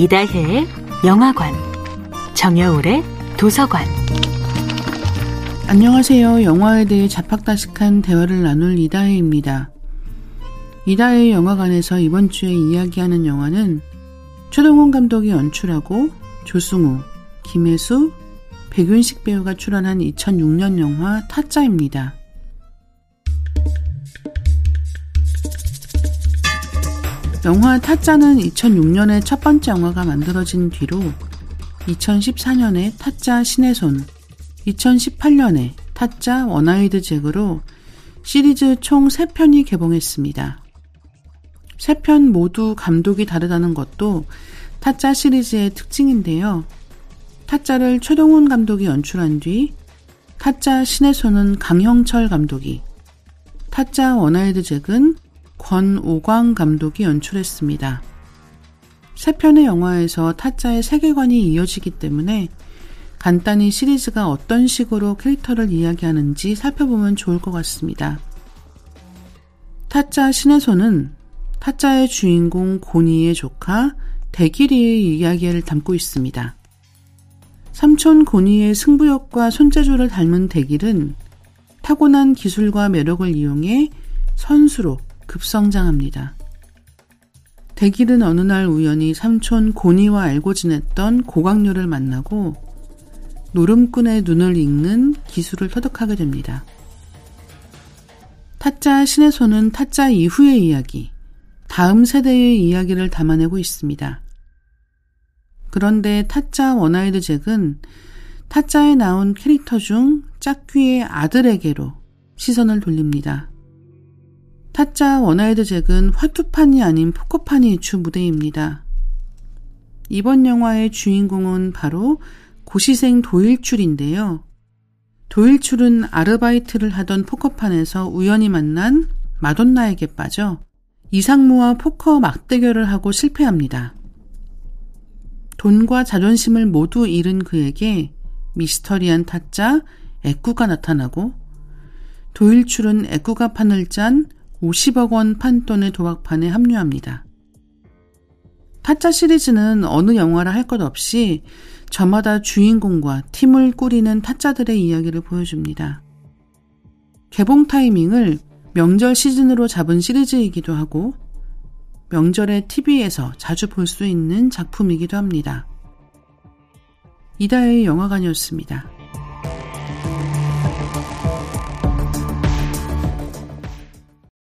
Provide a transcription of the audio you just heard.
이다혜의 영화관, 정여울의 도서관. 안녕하세요. 영화에 대해 자팍다식한 대화를 나눌 이다혜입니다. 이다혜의 영화관에서 이번 주에 이야기하는 영화는 최동원 감독이 연출하고 조승우, 김혜수, 백윤식 배우가 출연한 2006년 영화 타짜입니다. 영화 타짜는 2006년에 첫 번째 영화가 만들어진 뒤로 2014년에 타짜 신의 손, 2018년에 타짜 원아이드 잭으로 시리즈 총 3편이 개봉했습니다. 3편 모두 감독이 다르다는 것도 타짜 시리즈의 특징인데요. 타짜를 최동훈 감독이 연출한 뒤 타짜 신의 손은 강형철 감독이, 타짜 원아이드 잭은 권오광 감독이 연출했습니다. 세 편의 영화에서 타짜의 세계관이 이어지기 때문에 간단히 시리즈가 어떤 식으로 캐릭터를 이야기하는지 살펴보면 좋을 것 같습니다. 타짜 손은 타짜의 주인공 고니의 조카 대기리의 이야기를 담고 있습니다. 삼촌 고니의 승부욕과 손재주를 닮은 대길은 타고난 기술과 매력을 이용해 선수로 급성장합니다. 대길은 어느 날 우연히 삼촌 고니와 알고 지냈던 고강료를 만나고 노름꾼의 눈을 읽는 기술을 터득하게 됩니다. 타짜 신의 손은 타짜 이후의 이야기, 다음 세대의 이야기를 담아내고 있습니다. 그런데 타짜 원아이드 잭은 타짜에 나온 캐릭터 중 짝귀의 아들에게로 시선을 돌립니다. 타짜 원아이드 잭은 화투판이 아닌 포커판이 주 무대입니다. 이번 영화의 주인공은 바로 고시생 도일출인데요. 도일출은 아르바이트를 하던 포커판에서 우연히 만난 마돈나에게 빠져 이상무와 포커 맞대결을 하고 실패합니다. 돈과 자존심을 모두 잃은 그에게 미스터리한 타짜 애꾸가 나타나고 도일출은 애꾸가 판을 짠 50억 원 판돈의 도박판에 합류합니다. 타짜 시리즈는 어느 영화라 할 것 없이 저마다 주인공과 팀을 꾸리는 타짜들의 이야기를 보여줍니다. 개봉 타이밍을 명절 시즌으로 잡은 시리즈이기도 하고 명절에 TV에서 자주 볼 수 있는 작품이기도 합니다. 이다의 영화관이었습니다.